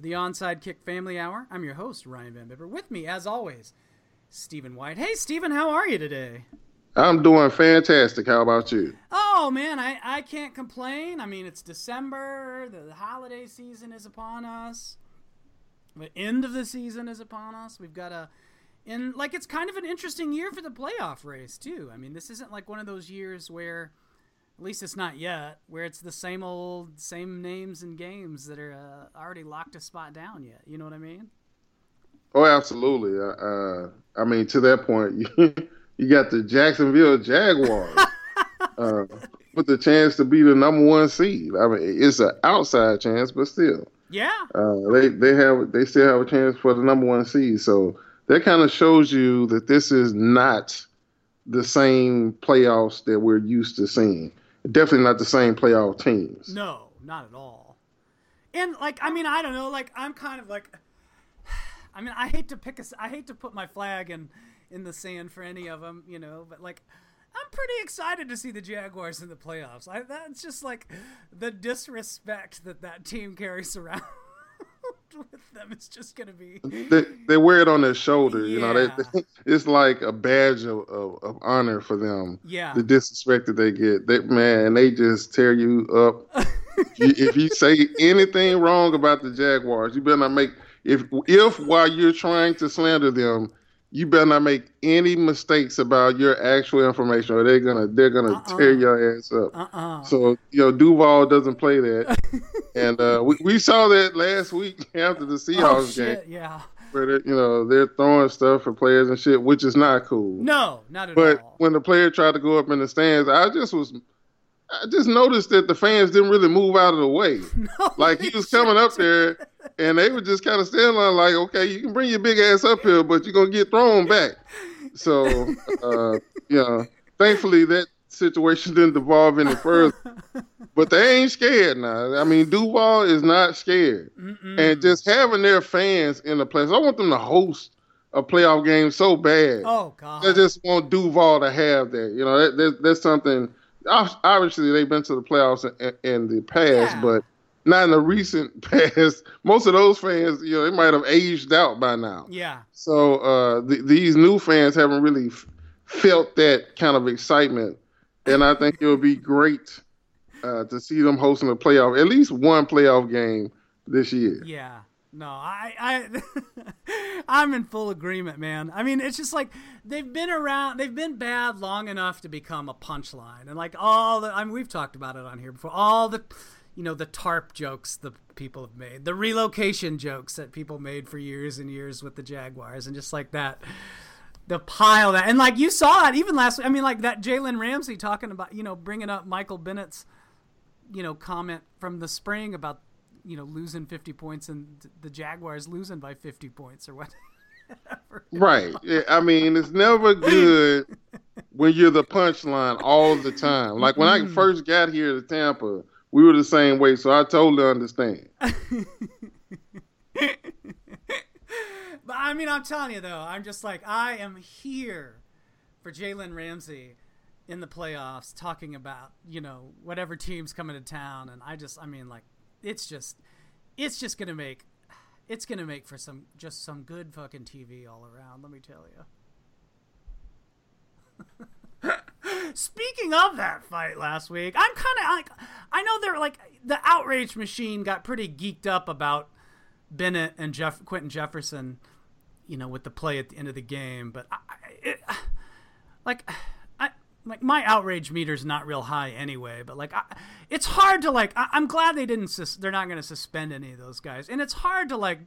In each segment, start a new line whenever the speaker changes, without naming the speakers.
to the Onside Kick Family Hour. I'm your host, Ryan Van Bibber. With me, as always, Stephen White. Hey, Stephen, how are you today?
I'm doing fantastic. How about you?
Oh, man, I, I can't complain. I mean, it's December, the holiday season is upon us, the end of the season is upon us. We've got a. And like it's kind of an interesting year for the playoff race too. I mean, this isn't like one of those years where at least it's not yet, where it's the same old, same names and games that are uh, already locked a spot down yet. You know what I mean?
Oh, absolutely. Uh, uh I mean, to that point, you, you got the Jacksonville Jaguars uh, with the chance to be the number one seed. I mean, it's an outside chance, but still.
Yeah.
Uh, they they have they still have a chance for the number one seed. So that kind of shows you that this is not the same playoffs that we're used to seeing definitely not the same playoff teams.
No, not at all. And like, I mean, I don't know. Like, I'm kind of like, I mean, I hate to pick a, I hate to put my flag in in the sand for any of them, you know. But like, I'm pretty excited to see the Jaguars in the playoffs. I, that's just like the disrespect that that team carries around. with them it's just gonna be
they, they wear it on their shoulder yeah. you know they, they, it's like a badge of, of, of, honor for them.
Yeah.
The disrespect that they get they man they just tear you up. If, you, if you say anything wrong about the jaguars you better not make if if while you're trying to slander them you better not make any mistakes about your actual information or they're gonna they're gonna uh-uh. tear your ass up.
Uh-uh.
so you know duval doesn't play that. And uh, we, we saw that last week after the seahawks
oh,
game.
yeah.
Where you know they're throwing stuff for players and shit which is not cool.
No not at
but
all.
but when the player tried to go up in the stands i just was I just noticed that the fans didn't really move out of the way.
No,
like he was coming up there, and they were just kind of standing there like, okay, you can bring your big ass up here, but you're gonna get thrown back. So, uh, yeah, thankfully that situation didn't devolve any further. but they ain't scared now. I mean, Duval is not scared,
Mm-mm.
and just having their fans in the place, I want them to host a playoff game so bad.
Oh God,
I just want Duval to have that. You know, that, that, that's something obviously they've been to the playoffs in, in the past,
yeah.
but not in the recent past. Most of those fans, you know, they might have aged out by now.
Yeah.
So uh, th- these new fans haven't really f- felt that kind of excitement, and I think it would be great uh, to see them hosting a playoff, at least one playoff game this year.
Yeah. No, I, I, I'm in full agreement, man. I mean, it's just like they've been around, they've been bad long enough to become a punchline, and like all the, I mean, we've talked about it on here before. All the, you know, the tarp jokes the people have made, the relocation jokes that people made for years and years with the Jaguars, and just like that, the pile that, and like you saw it even last. I mean, like that Jalen Ramsey talking about, you know, bringing up Michael Bennett's, you know, comment from the spring about you know losing 50 points and the Jaguars losing by 50 points or what.
right. Yeah, I mean, it's never good when you're the punchline all the time. Like when I mm-hmm. first got here to Tampa, we were the same way, so I totally understand.
but I mean, I'm telling you though, I'm just like I am here for Jalen Ramsey in the playoffs, talking about you know whatever team's coming to town, and I just, I mean, like it's just it's just gonna make it's gonna make for some just some good fucking TV all around. Let me tell you. Speaking of that fight last week, I'm kind of like I know they're like the outrage machine got pretty geeked up about Bennett and Jeff Quinton Jefferson, you know, with the play at the end of the game, but I, it, like like my outrage meter's not real high anyway, but like I, it's hard to like. I, am glad they didn't. Sus- they're not going to suspend any of those guys, and it's hard to like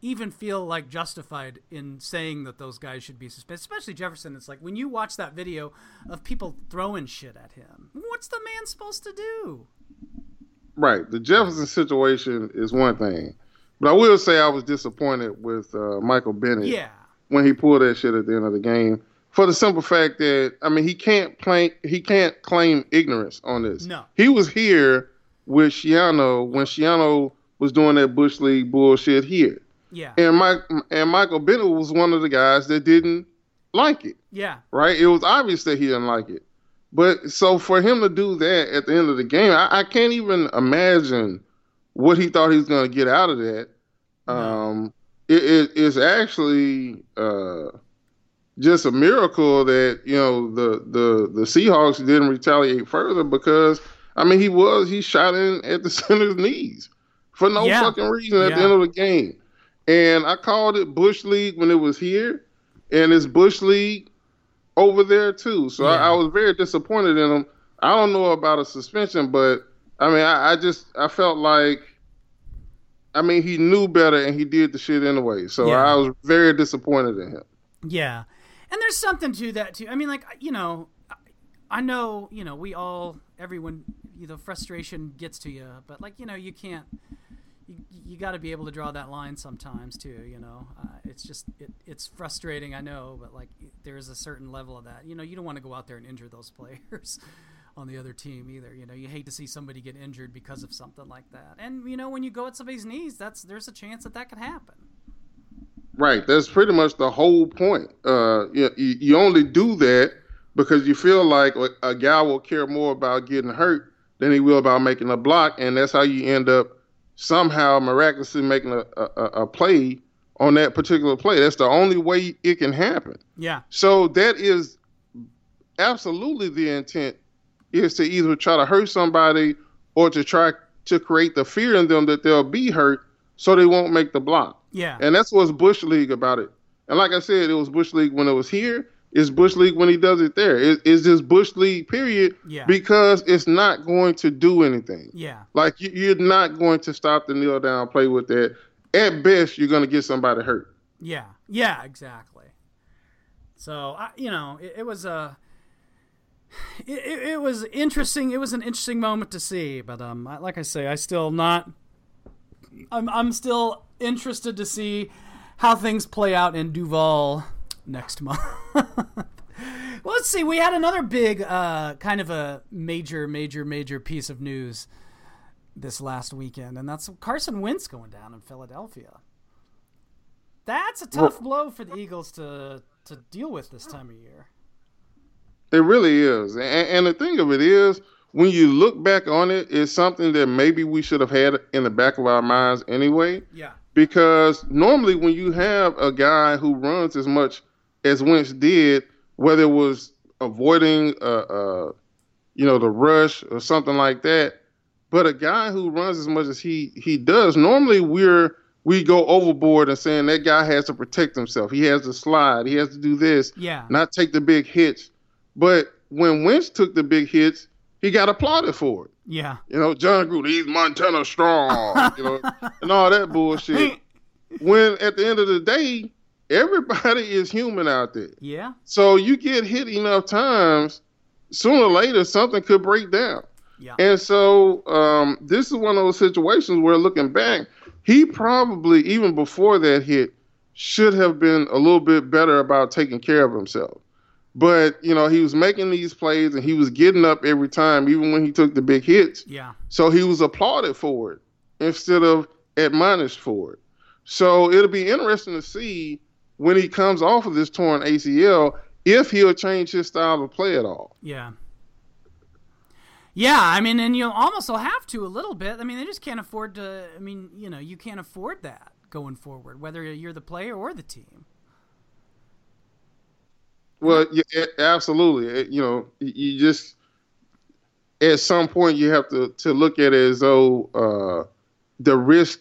even feel like justified in saying that those guys should be suspended, especially Jefferson. It's like when you watch that video of people throwing shit at him, what's the man supposed to do?
Right. The Jefferson situation is one thing, but I will say I was disappointed with uh, Michael Bennett.
Yeah.
When he pulled that shit at the end of the game for the simple fact that I mean he can't claim he can't claim ignorance on this.
No,
he was here with Schiano when Schiano was doing that bush league bullshit here.
Yeah,
and Mike and Michael Bennett was one of the guys that didn't like it.
Yeah,
right. It was obvious that he didn't like it. But so for him to do that at the end of the game, I, I can't even imagine what he thought he was going to get out of that. Um, it, it, it's actually uh, just a miracle that you know the the the Seahawks didn't retaliate further because I mean he was he shot in at the center's knees for no
Yeah.
fucking reason at
Yeah.
the end of the game, and I called it Bush League when it was here, and it's Bush League over there too. So
Yeah.
I, I was very disappointed in him. I don't know about a suspension, but I mean I, I just I felt like. I mean, he knew better and he did the shit anyway. So. I was very disappointed in him.
Yeah, and there's something to that too. I mean, like you know, I- know you know we all everyone you know frustration gets to you, but like you know you can't. You, you got to be able to draw that line sometimes too. You know, uh, it's just it, it's frustrating. I know, but like there is a certain level of that. You know, you don't want to go out there and injure those players on the other team either. You know, you hate to see somebody get injured because of something like that. And you know, when you go at somebody's knees, that's there's a chance that that could happen.
Right. That's pretty much the whole point. Uh, you, you only do that because you feel like a- a guy will care more about getting hurt than he will about making a block, and that's how you end up somehow miraculously making a, a, a play on that particular play. That's the only way it can happen.
Yeah.
So that is absolutely the intent is to either try to hurt somebody or to try to create the fear in them that they'll be hurt so they won't make the block.
Yeah.
And that's what's Bush League about it. And like I said, it was Bush League when it was here. It's Bush League when he does it there. It, it's just Bush League, period,
Yeah.
because it's not going to do anything.
yeah.
Like you, you're not going to stop the kneel down play with that. At best, you're going to get somebody hurt.
Yeah, yeah, exactly. So I, you know, it, it was a, it, it, it was interesting. It was an interesting moment to see, but um, I, like I say, I still not, I'm I'm still interested to see how things play out in Duval next month. well, let's see. We had another big, uh, kind of a major, major, major piece of news this last weekend, and that's Carson Wentz going down in Philadelphia. That's a tough blow for the Eagles to to deal with this time of year.
It really is. And, and the thing of it is, when you look back on it, it's something that maybe we should have had in the back of our minds anyway.
Yeah.
Because normally, when you have a guy who runs as much as Wentz did, whether it was avoiding, uh, uh, you know, the rush or something like that, but a guy who runs as much as he he does, normally we're we go overboard and saying that guy has to protect himself. He has to slide. He has to do this
Yeah.
not take the big hits. But when Wentz took the big hits, he got applauded for it.
Yeah.
You know, Jon Gruden, he's Montana strong, you know, and all that bullshit. When at the end of the day, everybody is human out there.
Yeah.
So you get hit enough times, sooner or later something could break down.
Yeah.
And so um, this is one of those situations where looking back, he probably even before that hit should have been a little bit better about taking care of himself. But you know he was making these plays and he was getting up every time, even when he took the big hits.
Yeah.
So he was applauded for it instead of admonished for it. So it'll be interesting to see when he comes off of this torn ACL if he'll change his style of play at all.
Yeah. Yeah, I mean, and you almost will have to a little bit. I mean, they just can't afford to. I mean, you know, you can't afford that going forward, whether you're the player or the team.
Well, yeah, absolutely. You know, you just at some point you have to to look at it as though uh, the risk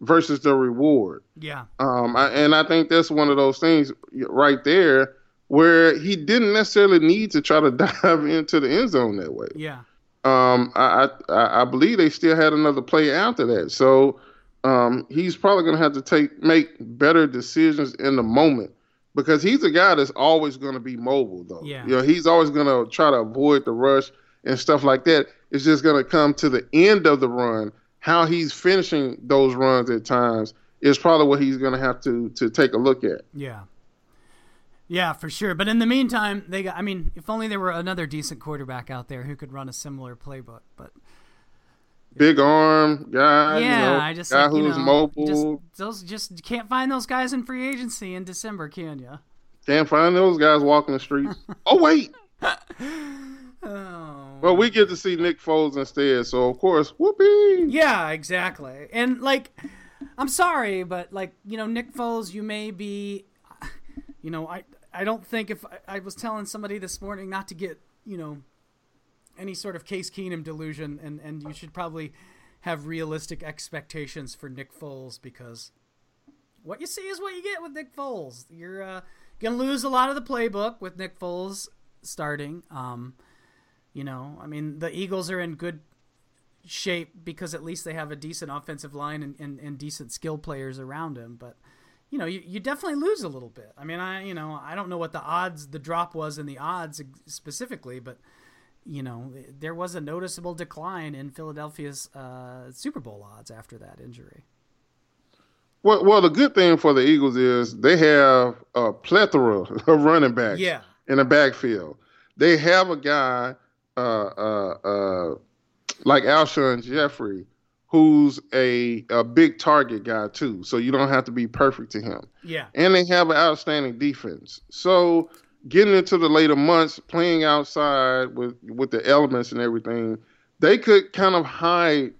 versus the reward.
Yeah.
Um, I, and I think that's one of those things right there where he didn't necessarily need to try to dive into the end zone that way.
Yeah.
Um, I, I I believe they still had another play after that, so um, he's probably going to have to take make better decisions in the moment because he's a guy that's always going to be mobile, though.
Yeah.
You know, he's always going to try to avoid the rush and stuff like that. It's just going to come to the end of the run. How he's finishing those runs at times is probably what he's going to have to to take a look at.
Yeah. Yeah, for sure. But in the meantime, they got. I mean, if only there were another decent quarterback out there who could run a similar playbook. But
Big arm guy,
yeah,
you know,
I just
guy
like,
who's
know,
mobile.
Just, those just can't find those guys in free agency in December, can you?
Can't find those guys walking the streets. oh wait.
Oh.
Well, we get to see Nick Foles instead, so of course, whoopee.
Yeah, exactly. And like I'm sorry, but like you know, Nick Foles, you may be, you know, I I don't think if I, I was telling somebody this morning not to get you know any sort of Case Keenum delusion, and and you should probably have realistic expectations for Nick Foles because what you see is what you get with Nick Foles. You're uh, gonna lose a lot of the playbook with Nick Foles starting. Um, you know, I mean, the Eagles are in good shape because at least they have a decent offensive line and, and, and decent skill players around him. But you know, you, you definitely lose a little bit. I mean, I you know, I don't know what the odds, the drop was in the odds specifically, but you know, there was a noticeable decline in Philadelphia's uh, Super Bowl odds after that injury.
Well, well, the good thing for the Eagles is they have a plethora of running backs
yeah.
in the backfield. They have a guy uh, uh, uh, like Alshon Jeffery, who's a, a big target guy too. So you don't have to be perfect to him.
Yeah.
And they have an outstanding defense. So getting into the later months, playing outside with with the elements and everything, they could kind of hide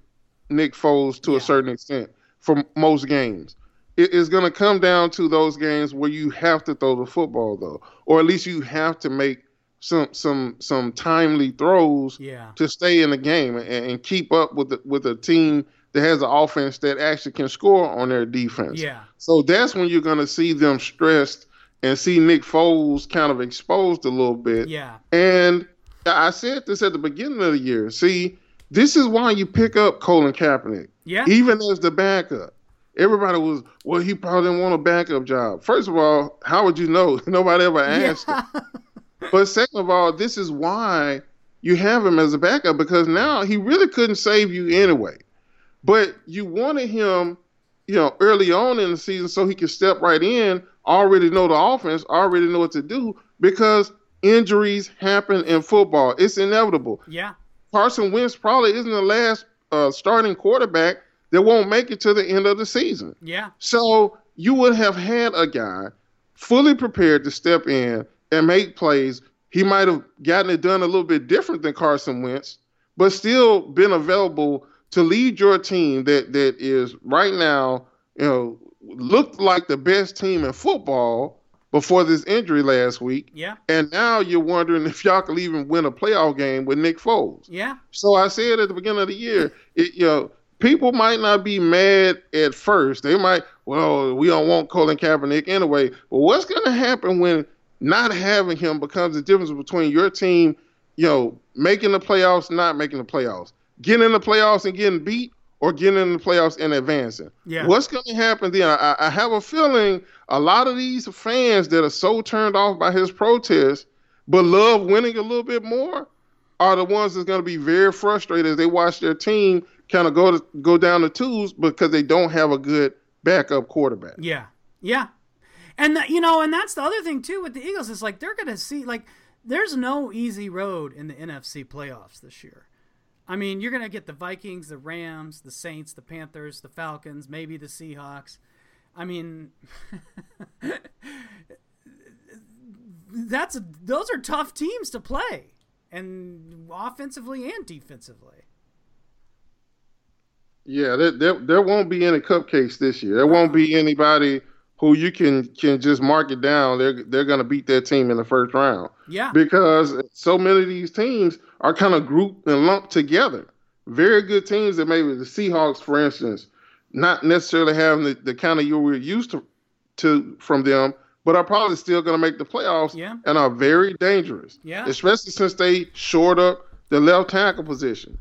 Nick Foles to
Yeah.
a certain extent for most games. It is going to come down to those games where you have to throw the football though, or at least you have to make some some some timely throws
Yeah.
to stay in the game and, and keep up with the, with a team that has an offense that actually can score on their defense.
Yeah.
So that's when you're going to see them stressed and see Nick Foles kind of exposed a little bit.
Yeah.
And I said this at the beginning of the year. See, this is why you pick up Colin Kaepernick,
Yeah.
even as the backup. Everybody was, well, he probably didn't want a backup job. First of all, how would you know? Nobody ever asked him. But second of all, this is why you have him as a backup because now he really couldn't save you anyway. But you wanted him, you know, early on in the season so he could step right in, already know the offense, already know what to do because injuries happen in football. It's inevitable.
yeah.
Carson Wentz probably isn't the last uh, starting quarterback that won't make it to the end of the season.
Yeah.
So you would have had a guy fully prepared to step in and make plays. He might have gotten it done a little bit different than Carson Wentz, but still been available to lead your team that that is right now, you know, looked like the best team in football before this injury last week.
Yeah.
And now you're wondering if y'all could even win a playoff game with Nick Foles.
Yeah.
So I said at the beginning of the year, it, you know, people might not be mad at first. They might, well, we don't want Colin Kaepernick anyway. But what's going to happen when not having him becomes the difference between your team, you know, making the playoffs, not making the playoffs, getting in the playoffs and getting beat, or getting in the playoffs and advancing?
Yeah.
What's going to happen then? I, I have a feeling a lot of these fans that are so turned off by his protest, but love winning a little bit more, are the ones that's going to be very frustrated as they watch their team kind of go to go down the tubes because they don't have a good backup quarterback.
Yeah, yeah, and that, you know, and that's the other thing too with the Eagles is like they're gonna see like there's no easy road in the NFC playoffs this year. I mean, you're gonna get the Vikings, the Rams, the Saints, the Panthers, the Falcons, maybe the Seahawks. I mean, that's those are tough teams to play, and offensively and defensively.
Yeah, there, there there won't be any cupcakes this year. There won't be anybody who you can can just mark it down. They're they're going to beat that team in the first round.
Yeah,
because so many of these teams are kind of grouped and lumped together. Very good teams that maybe the Seahawks, for instance, not necessarily having the, the kind of year we're used to to from them, but are probably still going to make the playoffs
Yeah.
and are very dangerous.
Yeah.
Especially since they shored up the left tackle position.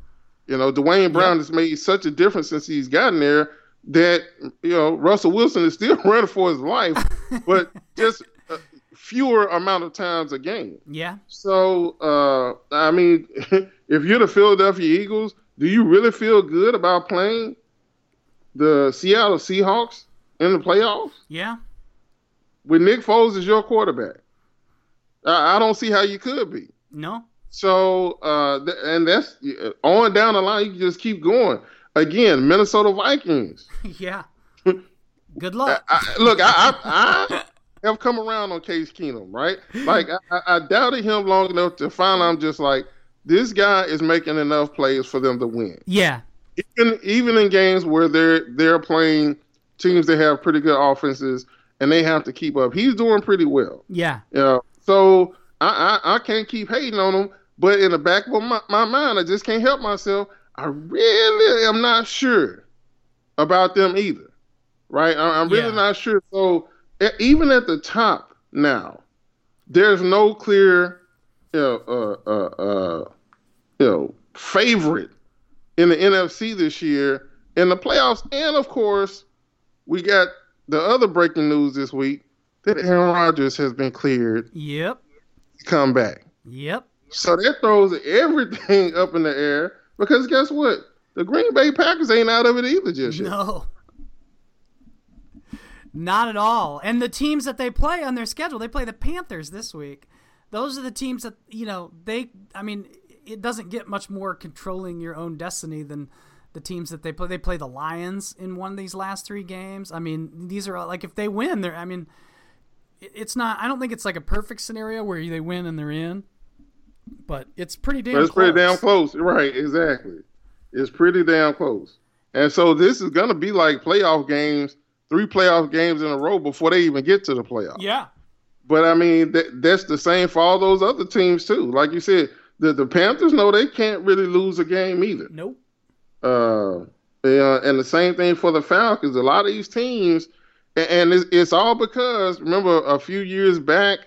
You know, Duane Brown has made such a difference since he's gotten there that you know Russell Wilson is still running for his life, but just fewer amount of times a game.
yeah,
So, uh, I mean, if you're the Philadelphia Eagles, do you really feel good about playing the Seattle Seahawks in the playoffs
yeah,
with Nick Foles as your quarterback? I, I don't see how you could be.
no,
So, uh, th- and that's on down the line. You can just keep going. Again, Minnesota Vikings.
yeah. Good luck.
I, look, I, I, I have come around on Case Keenum, right? Like I, I- doubted him long enough to finally I'm just like, this guy is making enough plays for them to win.
yeah,
Even even in games where they're they're playing teams that have pretty good offenses, and they have to keep up. He's doing pretty well.
Yeah.
Yeah. You know, so I, I, I can't keep hating on him, but in the back of my, my mind, I just can't help myself. I really am not sure about them either. Right? I, am really yeah. not sure. So even at the top now, there's no clear, you know, uh, uh, uh, you know, favorite in the NFC this year in the playoffs, and of course, we got the other breaking news this week that Aaron Rodgers has been cleared.
Yep.
To come back.
Yep.
So that throws everything up in the air because guess what? The Green Bay Packers ain't out of it either just yet.
No. Not at all. And the teams that they play on their schedule, they play the Panthers this week. Those are the teams that, you know, they I mean, it doesn't get much more controlling your own destiny than the teams that they play. They play the Lions in one of these last three games. I mean, these are like if they win, they're. I mean, it's not. I don't think it's like a perfect scenario where they win and they're in, but it's pretty damn. But
it's close. pretty damn close, right? Exactly. It's pretty damn close, and so this is gonna be like playoff games, three playoff games in a row before they even get to the playoffs.
Yeah.
But I mean, that, that's the same for all those other teams too. Like you said, the the Panthers know they can't really lose a game either.
Nope.
Uh, yeah, and the same thing for the Falcons. A lot of these teams, and it's, it's all because remember a few years back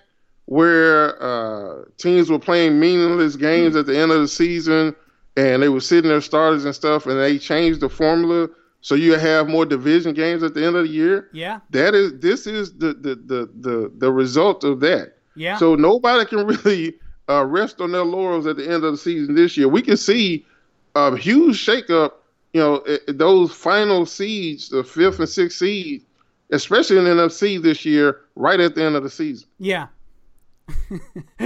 where uh, teams were playing meaningless games at the end of the season, and they were sitting their starters and stuff, and they changed the formula so you have more division games at the end of the year.
Yeah,
that is this is the the the the, the result of that.
Yeah.
So nobody can really uh, rest on their laurels at the end of the season this year. We can see a huge shakeup. You know, those final seeds, the fifth and sixth seed, especially in the NFC this year, right at the end of the season.
Yeah.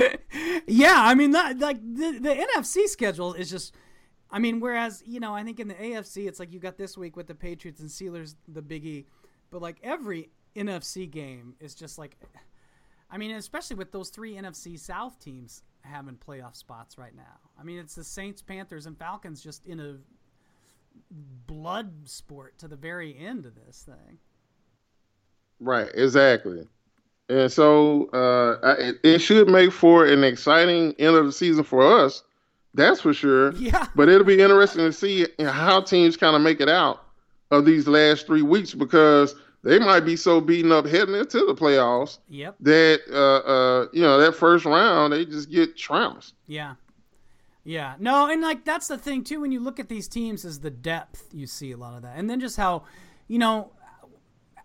yeah, I mean, that, like the, the NFC schedule is just. I mean, whereas you know, I think in the AFC, it's like you got this week with the Patriots and Steelers, the biggie, but like every NFC game is just like, I mean, especially with those three NFC South teams, having playoff spots right now. I mean, it's the Saints, Panthers, and Falcons just in a blood sport to the very end of this thing.
Right, exactly. And so uh, it, it should make for an exciting end of the season for us. That's for sure.
Yeah.
But it'll be interesting to see how teams kind of make it out of these last three weeks because they might be so beaten up heading into the playoffs.
Yep.
That uh, uh, you know that first round they just get trounced.
Yeah. Yeah. No, and like that's the thing too when you look at these teams is the depth you see a lot of that. And then just how, you know,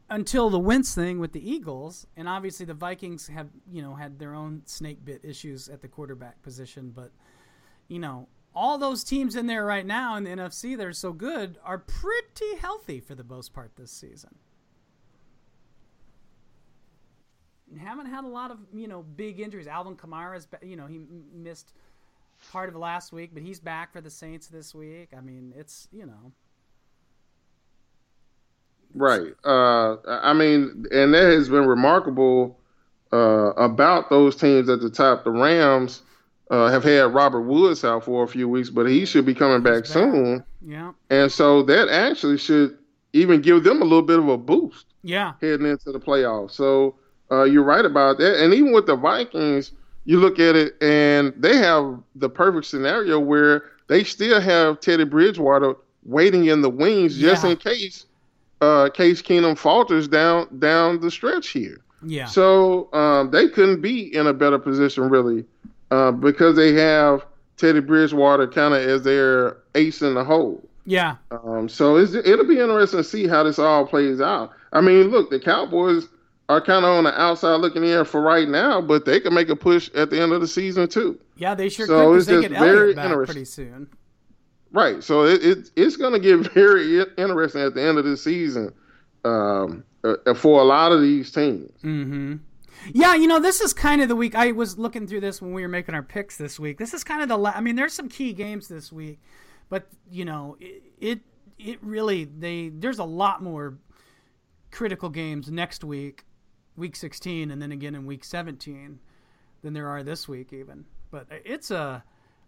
until the Wentz thing with the Eagles, and obviously the Vikings have, you know, had their own snake bit issues at the quarterback position, but you know, all those teams in there right now in the NFC that are so good are pretty healthy for the most part this season. haven't had a lot of you know big injuries. Alvin Kamara's you know he missed part of last week, but he's back for the Saints this week. I mean, it's you know.
Right. Uh, I mean, and that has been remarkable uh, about those teams at the top. The Rams uh, have had Robert Woods out for a few weeks, but he should be coming back, back soon.
Yeah.
And so that actually should even give them a little bit of a boost.
Yeah.
Heading into the playoffs. So uh, you're right about that. And even with the Vikings, you look at it and they have the perfect scenario where they still have Teddy Bridgewater waiting in the wings just yeah. in case uh, Case Keenum falters down down the stretch here.
Yeah.
So um, they couldn't be in a better position really uh, because they have Teddy Bridgewater kind of as their ace in the hole.
Yeah.
Um, so it'll be interesting to see how this all plays out. I mean, look, the Cowboys are kind of on the outside looking in for right now, but they can make a push at the end of the season too.
Yeah, they sure so could they get Elliott back pretty soon.
Right, so it, it it's going to get very interesting at the end of the season um, uh, for a lot of these teams.
Mm-hmm. Yeah, you know, this is kind of the week. I was looking through this when we were making our picks this week. This is kind of the. La- I mean, there's some key games this week, but you know, it, it it really they there's a lot more critical games next week week 16 and then again in week 17 than there are this week even. But uh, it's a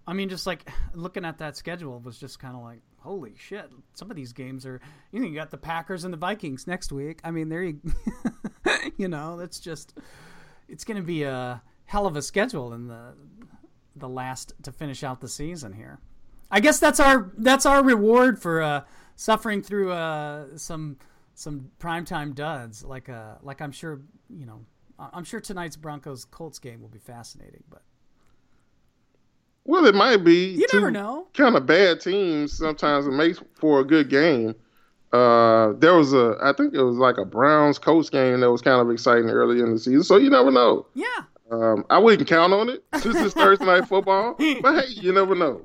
I mean, just like looking at that schedule was just kind of like, holy shit! Some of these games are. You know, you got the Packers and the Vikings next week. I mean, there you, you know, that's just. It's going to be a hell of a schedule in the the last to finish out the season here. I guess that's our that's our reward for uh, suffering through uh, some some primetime duds. Like uh, like I'm sure you know I'm sure tonight's Broncos Colts game will be fascinating, but
well, it might be.
You never know.
Kind of bad teams sometimes it makes for a good game. Uh, there was a, I think it was like a Browns Colts game that was kind of exciting early in the season. So you never know.
Yeah.
Um, I wouldn't count on it since it's Thursday night football, but hey, you never know.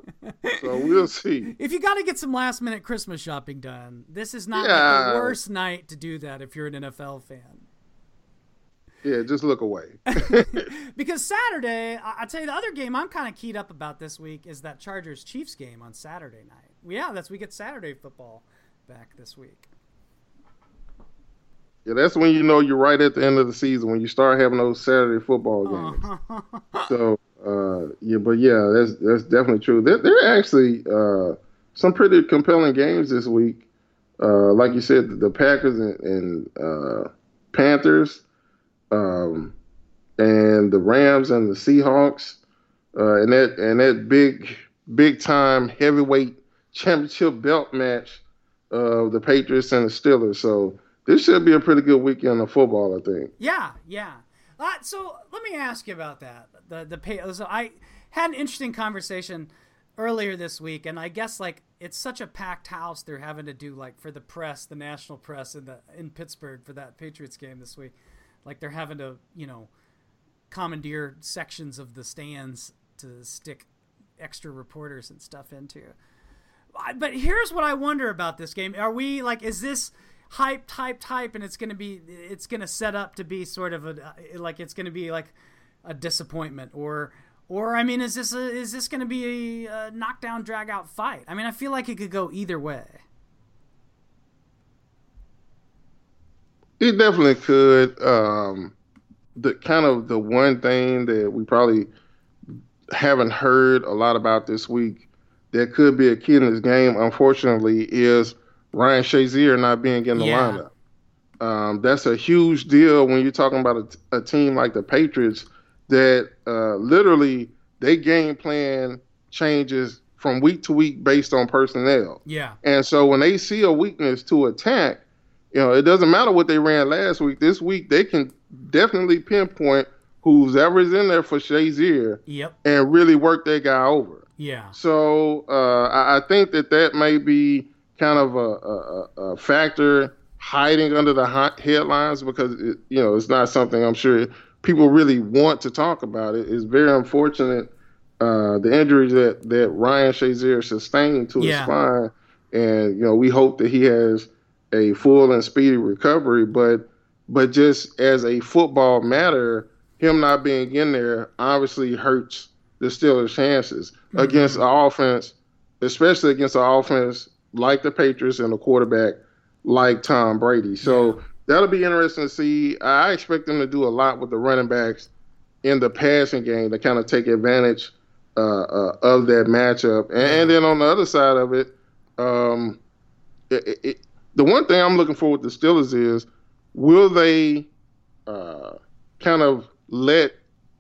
So we'll see.
If you got to get some last minute Christmas shopping done, this is not yeah. like the worst night to do that if you're an NFL fan.
Yeah, just look away.
because Saturday, I, I tell you, the other game I'm kind of keyed up about this week is that Chargers Chiefs game on Saturday night. Yeah, that's we get Saturday football back this week.
Yeah, that's when you know you're right at the end of the season when you start having those Saturday football games. so uh, yeah, but yeah, that's that's definitely true. There, there are actually uh, some pretty compelling games this week. Uh, like you said, the Packers and, and uh, Panthers, um, and the Rams and the Seahawks, uh, and that and that big big time heavyweight championship belt match of the Patriots and the Steelers. So this should be a pretty good weekend of football, I think.
Yeah, yeah. Uh, so let me ask you about that. The the pay. So I had an interesting conversation earlier this week, and I guess like it's such a packed house they're having to do like for the press, the national press in the in Pittsburgh for that Patriots game this week. Like they're having to you know commandeer sections of the stands to stick extra reporters and stuff into. But here's what I wonder about this game: Are we like, is this hype hyped, hype, and it's gonna be it's gonna set up to be sort of a uh, like it's gonna be like a disappointment or or I mean, is this a, is this going to be a, a knockdown, drag out fight? I mean, I feel like it could go either way.
It definitely could. Um, the kind of the one thing that we probably haven't heard a lot about this week that could be a key in this game, unfortunately, is Ryan Shazier not being in the yeah. lineup. Um, that's a huge deal when you're talking about a, a team like the Patriots that uh, literally they game plan changes from week to week based on personnel.
Yeah.
And so when they see a weakness to attack, you know, it doesn't matter what they ran last week. This week they can definitely pinpoint who's ever's in there for Shazier.
Yep.
And really work that guy over.
Yeah.
So uh, I, I think that that may be kind of a, a, a factor hiding under the headlines because it, you know it's not something I'm sure people really want to talk about. It. It's very unfortunate uh, the injuries that that Ryan Shazier sustained to yeah. his spine, and you know we hope that he has a full and speedy recovery. But but just as a football matter, him not being in there obviously hurts the Steelers' chances mm-hmm. against the offense, especially against the offense like the Patriots and a quarterback like Tom Brady. So that'll be interesting to see. I expect them to do a lot with the running backs in the passing game to kind of take advantage uh, uh, of that matchup. And, and, then on the other side of it, um, it, it, the one thing I'm looking for with the Steelers is will they uh, kind of let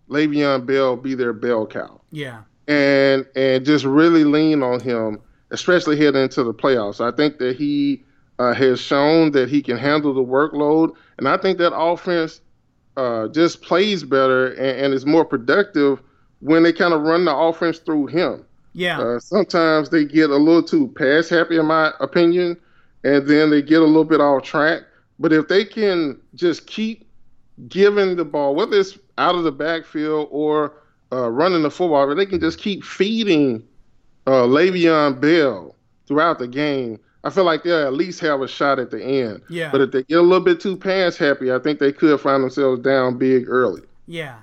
Le'Veon Bell be their bell cow?
Yeah.
And and just really lean on him especially heading into the playoffs. I think that he uh, has shown that he can handle the workload, and I think that offense uh, just plays better and, and, is more productive when they kind of run the offense through him.
Yeah.
Uh, sometimes they get a little too pass happy, in my opinion, and then they get a little bit off track. But if they can just keep giving the ball, whether it's out of the backfield or uh, running the football, if they can just keep feeding uh, Le'Veon Bell throughout the game, I feel like they'll at least have a shot at the end.
Yeah.
But if they get a little bit too pass happy, I think they could find themselves down big early.
Yeah.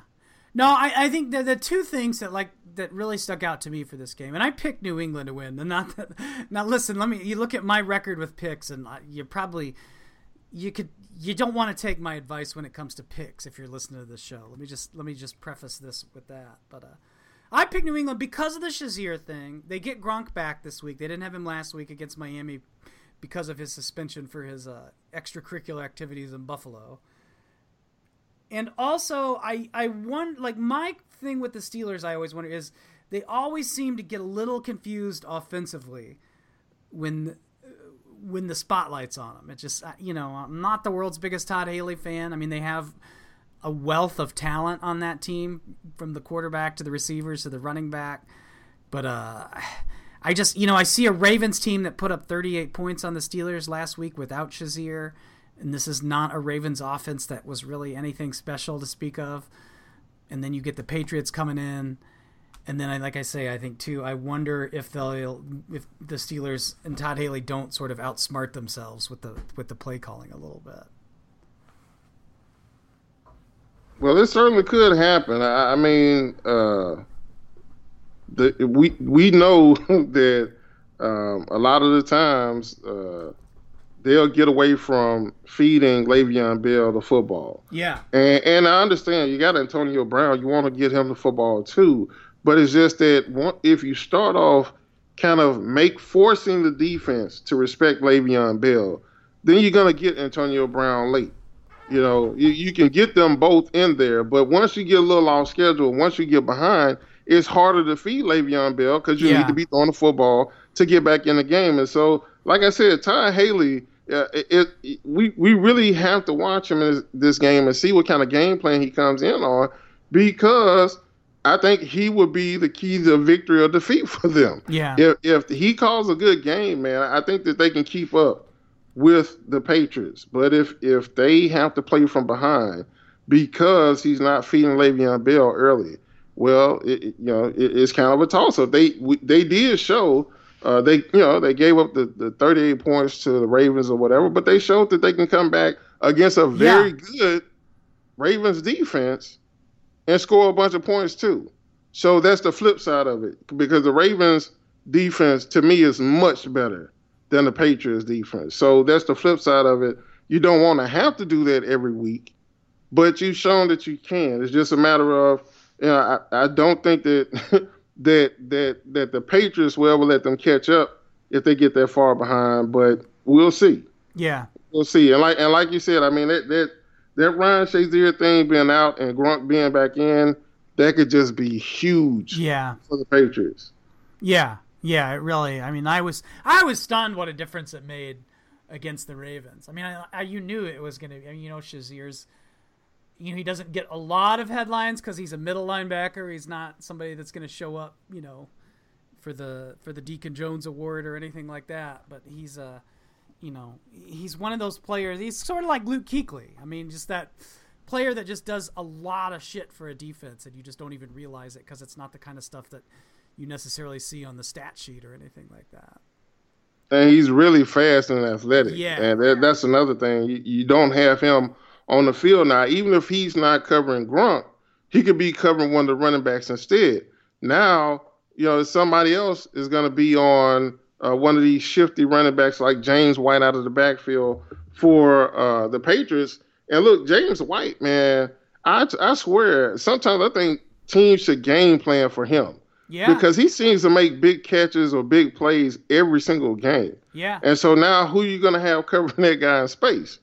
No, I, I think the the two things that like that really stuck out to me for this game, and I picked New England to win. And not that, now listen, let me you look at my record with picks, and you probably you could you don't want to take my advice when it comes to picks if you're listening to this show. Let me just let me just preface this with that. But uh, I picked New England because of the Shazier thing. They get Gronk back this week. They didn't have him last week against Miami because of his suspension for his uh, extracurricular activities in Buffalo. And also, I I want like my thing with the Steelers. I always wonder is they always seem to get a little confused offensively when when the spotlight's on them. It just you know I'm not the world's biggest Todd Haley fan. I mean they have a wealth of talent on that team from the quarterback to the receivers to the running back. But uh, I just, you know, I see a Ravens team that put up 38 points on the Steelers last week without Shazier. And this is not a Ravens offense that was really anything special to speak of. And then you get the Patriots coming in. And then, I, like I say, I think too. I wonder if they'll, if the Steelers and Todd Haley don't sort of outsmart themselves with the with the play calling a little bit.
Well, this certainly could happen. I, I mean, uh, the, we we know that um, a lot of the times uh, they'll get away from feeding Le'Veon Bell the football.
Yeah,
and and I understand you got Antonio Brown. You want to get him the football too, but it's just that if you start off kind of make forcing the defense to respect Le'Veon Bell, then you're gonna get Antonio Brown late. You know, you, you can get them both in there, but once you get a little off schedule, once you get behind, it's harder to feed Le'Veon Bell because you yeah. need to be throwing the football to get back in the game. And so, like I said, Ty Haley, uh, it, it, we we really have to watch him in this, this game and see what kind of game plan he comes in on because I think he would be the key to victory or defeat for them.
Yeah.
If if he calls a good game, man, I think that they can keep up with the Patriots. But if if they have to play from behind because he's not feeding Le'Veon Bell early, well, it, you know, it, it's kind of a toss up. They they did show. Uh, they you know they gave up the, the 38 points to the Ravens or whatever, but they showed that they can come back against a very yeah. good Ravens defense and score a bunch of points too. So that's the flip side of it because the Ravens defense to me is much better than the Patriots defense. So that's the flip side of it. You don't want to have to do that every week, but you've shown that you can. It's just a matter of, you know, I, I don't think that that that that the Patriots will ever let them catch up if they get that far behind, but we'll see.
Yeah.
We'll see. And like and like you said, I mean that that that Ryan Shazier thing being out and Gronk being back in, that could just be huge
yeah.
for the Patriots.
Yeah. Yeah, it really. I mean, I was I was stunned what a difference it made against the Ravens. I mean, I, I, you knew it was going to. I mean, you know, Shazier's. You know, he doesn't get a lot of headlines because he's a middle linebacker. He's not somebody that's going to show up. You know, for the for the Deacon Jones Award or anything like that. But he's a, uh, you know, he's one of those players. He's sort of like Luke Kuechly. I mean, just that player that just does a lot of shit for a defense, and you just don't even realize it because it's not the kind of stuff that you necessarily see on the stat sheet or anything like that.
And he's really fast and athletic.
Yeah.
And that, that's another thing. You, you, don't have him on the field now. Even if he's not covering Gronk, he could be covering one of the running backs instead. Now, you know, somebody else is going to be on uh, one of these shifty running backs like James White out of the backfield for uh, the Patriots. And look, James White, man, I, I swear, sometimes I think teams should game plan for him.
Yeah.
Because he seems to make big catches or big plays every single game.
Yeah.
And so now who are you going to have covering that guy in space?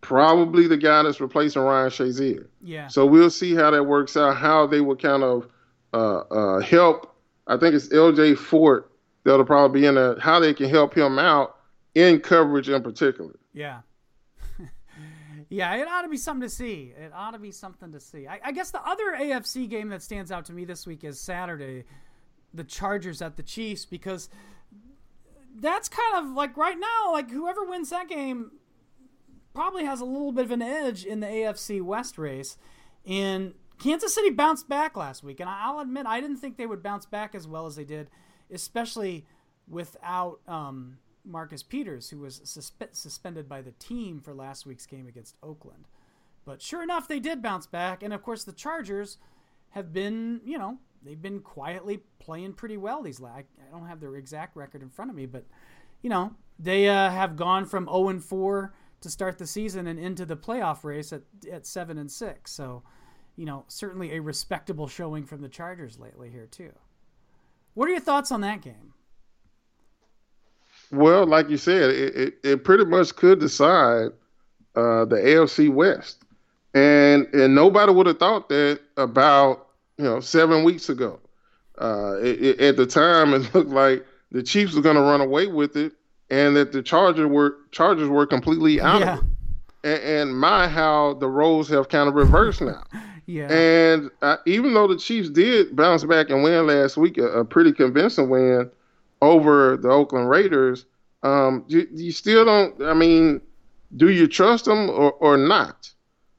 Probably the guy that's replacing Ryan Shazier.
Yeah.
So we'll see how that works out, how they will kind of uh, uh, help. I think it's LJ Fort that'll probably be in there, how they can help him out in coverage in particular.
Yeah. yeah, it ought to be something to see. It ought to be something to see. I, I guess the other AFC game that stands out to me this week is Saturday the Chargers at the Chiefs because that's kind of like right now, like whoever wins that game probably has a little bit of an edge in the AFC West race. And Kansas City bounced back last week, and I'll admit I didn't think they would bounce back as well as they did, especially without um, Marcus Peters, who was suspe- suspended by the team for last week's game against Oakland. But sure enough, they did bounce back, and of course the Chargers have been, you know, they've been quietly playing pretty well these last. I don't have their exact record in front of me, but you know they uh, have gone from 0 and 4 to start the season and into the playoff race at at seven and six. So you know, certainly a respectable showing from the Chargers lately here too. What are your thoughts on that game?
Well, like you said, it, it, it pretty much could decide uh, the AFC West, and and nobody would have thought that about you know seven weeks ago. Uh, it, at the time, it looked like the Chiefs were going to run away with it, and that the Chargers were Chargers were completely out yeah. of it. And, and, my how the roles have kind of reversed now.
yeah.
And uh, even though the Chiefs did bounce back and win last week, a, a pretty convincing win over the Oakland Raiders, um, you, you, still don't. I mean, do you trust them or, or not?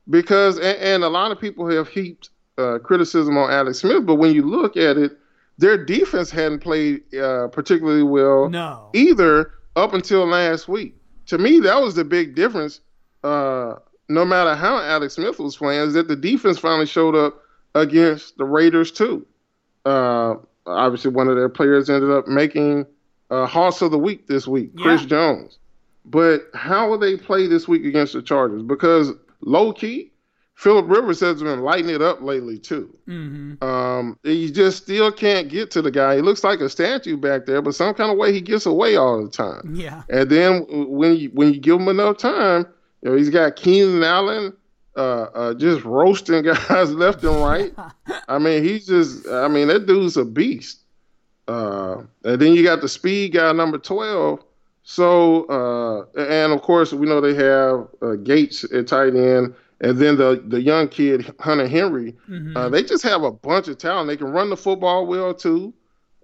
Because and, and, a lot of people have heaped uh, criticism on Alex Smith, but when you look at it, their defense hadn't played uh, particularly well
no.
either up until last week. To me, that was the big difference. Uh, no matter how Alex Smith was playing, is that the defense finally showed up against the Raiders too. Uh, obviously, one of their players ended up making uh, Hoss of the Week this week, yeah. Chris Jones. But how will they play this week against the Chargers? Because low key, Philip Rivers has been lighting it up lately too.
Mm-hmm.
Um, you just still can't get to the guy. He looks like a statue back there, but some kind of way he gets away all the time.
Yeah.
And then when you when you give him enough time, you know he's got Keenan Allen uh, uh, just roasting guys left and right. I mean, he's just. I mean, that dude's a beast. Uh, and then you got the speed guy, number twelve. So, uh, and of course, we know they have uh, Gates at tight end and then the the young kid Hunter Henry, mm-hmm. uh, they just have a bunch of talent. They can run the football well too,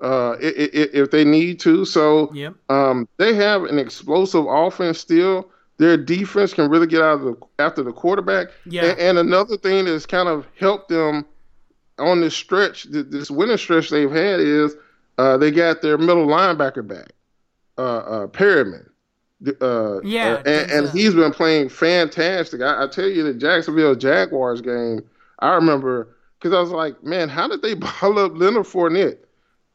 uh, if, if, they need to. So
yep.
um, they have an explosive offense still. Their defense can really get out of the after the quarterback.
Yeah.
And, and another thing that's kind of helped them on this stretch, this winning stretch they've had is uh, they got their middle linebacker back, uh, uh, Perryman. Uh,
yeah,
uh, and, and he's been playing fantastic. I, I, tell you, the Jacksonville Jaguars game, I remember because I was like, man, how did they ball up Leonard Fournette?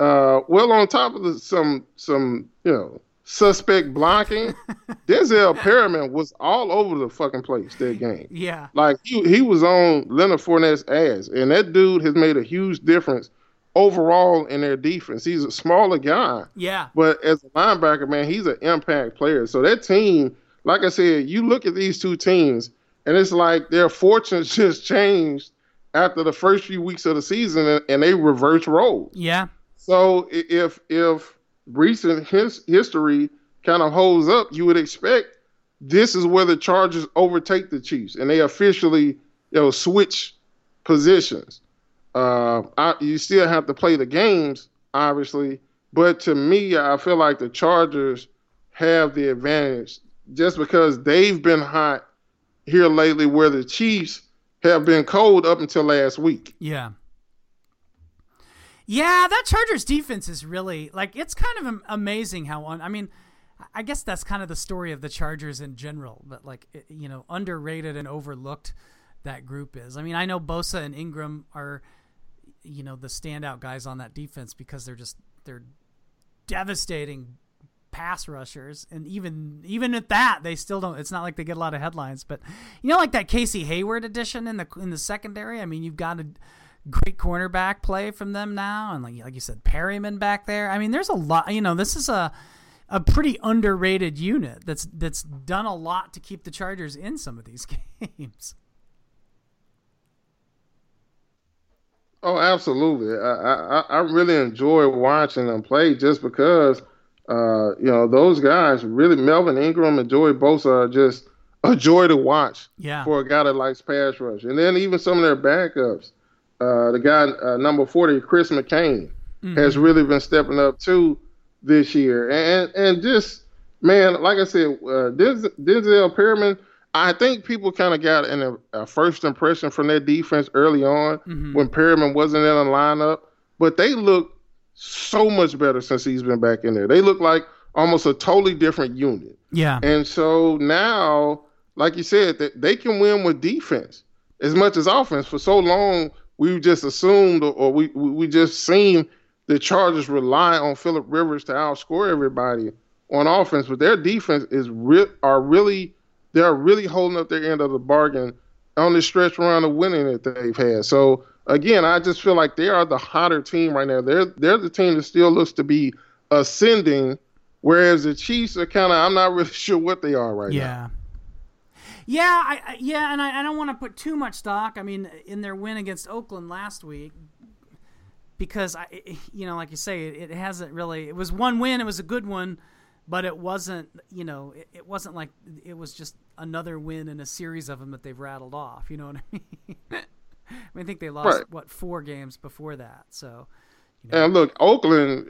Uh, well, on top of the, some some you know suspect blocking, Denzel Perryman was all over the fucking place that game.
Yeah,
like he he was on Leonard Fournette's ass, and that dude has made a huge difference overall in their defense. He's a smaller guy.
Yeah.
But as a linebacker, man, he's an impact player. So that team, like I said, you look at these two teams, and it's like their fortunes just changed after the first few weeks of the season, and they reverse roles.
Yeah.
So if if recent his, history kind of holds up, you would expect this is where the Chargers overtake the Chiefs, and they officially you know switch positions. Uh, I, you still have to play the games, obviously, but to me, I feel like the Chargers have the advantage just because they've been hot here lately, where the Chiefs have been cold up until last week.
Yeah. Yeah, that Chargers defense is really like it's kind of amazing how on. I mean, I guess that's kind of the story of the Chargers in general, but like you know, underrated and overlooked that group is. I mean, I know Bosa and Ingram are you know the standout guys on that defense because they're just they're devastating pass rushers. And even even at that they still don't it's not like they get a lot of headlines but you know like that Casey Hayward addition in the in the secondary? I mean you've got a great cornerback play from them now and like like you said Perryman back there. I mean there's a lot you know this is a a pretty underrated unit that's that's done a lot to keep the Chargers in some of these games
Oh, absolutely. I, I, I really enjoy watching them play just because, uh, you know, those guys really, Melvin Ingram and Joey Bosa are just a joy to watch
yeah.
for a guy that likes pass rush. And then even some of their backups, uh, the guy uh, number 40, Chris McCain, mm-hmm. has really been stepping up too this year. And and just, man, like I said, uh, Denzel, Denzel Perryman – I think people kind of got an, a first impression from their defense early on mm-hmm. when Perryman wasn't in the lineup, but they look so much better since he's been back in there. They look like almost a totally different unit.
Yeah.
And so now, like you said, that they can win with defense as much as offense. For so long, we just assumed or we we just seen the Chargers rely on Philip Rivers to outscore everybody on offense, but their defense is re- are really they're really holding up their end of the bargain on the stretch run of winning that they've had. So again, I just feel like they are the hotter team right now. They're they're the team that still looks to be ascending, whereas the Chiefs are kind of I'm not really sure what they are right
yeah.
now.
Yeah, I, yeah, and I, I don't want to put too much stock. I mean, in their win against Oakland last week, because I, you know, like you say, it, it hasn't really. It was one win. It was a good one, but it wasn't. You know, it, it wasn't like it was just another win in a series of them that they've rattled off. You know what I mean? I, mean, I think they lost right. what four games before that. So,
you know. and look, Oakland.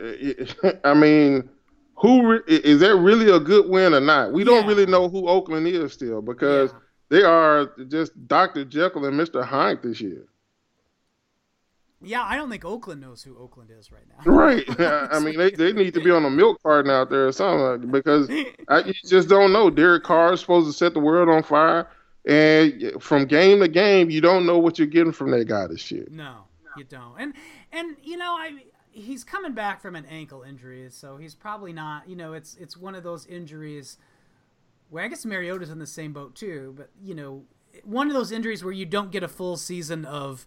I mean, who is that really a good win or not? We don't really know who Oakland is still because yeah. they are just Dr. Jekyll and Mr. Hyde this year.
Yeah, I don't think Oakland knows who Oakland is right now.
Right. I mean, they, they need to be on a milk carton out there or something because I, you just don't know. Derek Carr is supposed to set the world on fire. And from game to game, you don't know what you're getting from that guy this year.
No, you don't. And and you know, I he's coming back from an ankle injury, so he's probably not. You know, it's it's one of those injuries. Where I guess Mariota's in the same boat too, but you know, one of those injuries where you don't get a full season of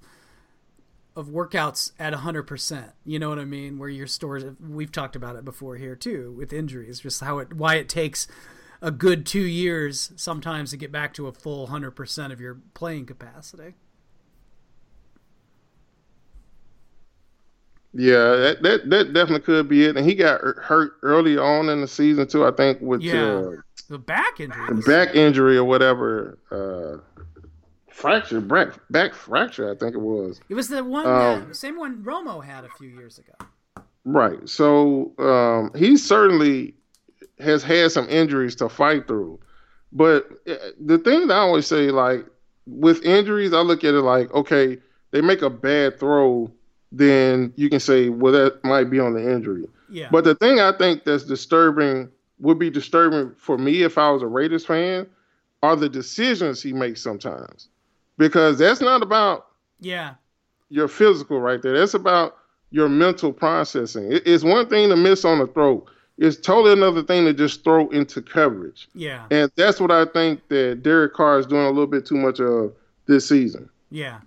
of workouts at 100%. You know what I mean? Where your stores we've talked about it before here too with injuries, just how it why it takes a good 2 years sometimes to get back to a full 100% of your playing capacity.
Yeah, that, that that definitely could be it. And he got hurt early on in the season too. I think with
yeah. Uh, the back injury,
the back injury or whatever, uh, fracture, back back fracture. I think it was.
It was the one, um, that, same one Romo had a few years ago.
Right. So um, he certainly has had some injuries to fight through. But uh, the thing that I always say, like with injuries, I look at it like, okay, they make a bad throw then you can say, well, that might be on the injury.
Yeah.
But the thing I think that's disturbing would be disturbing for me if I was a Raiders fan are the decisions he makes sometimes, because that's not about
yeah
your physical right there. That's about your mental processing. It's one thing to miss on the throw. It's totally another thing to just throw into coverage.
Yeah.
And that's what I think that Derek Carr is doing a little bit too much of this season.
Yeah.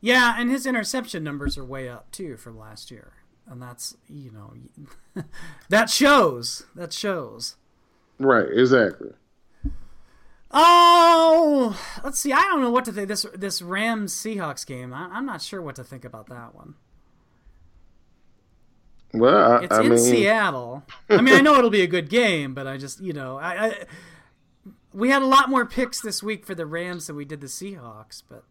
Yeah, and his interception numbers are way up too from last year, and that's you know that shows. That shows.
Right. Exactly.
Oh, let's see. I don't know what to think this this Rams Seahawks game. I, am not sure what to think about that one.
Well, I,
it's
I
in
mean...
Seattle. I mean, I know it'll be a good game, but I just you know I, I we had a lot more picks this week for the Rams than we did the Seahawks, but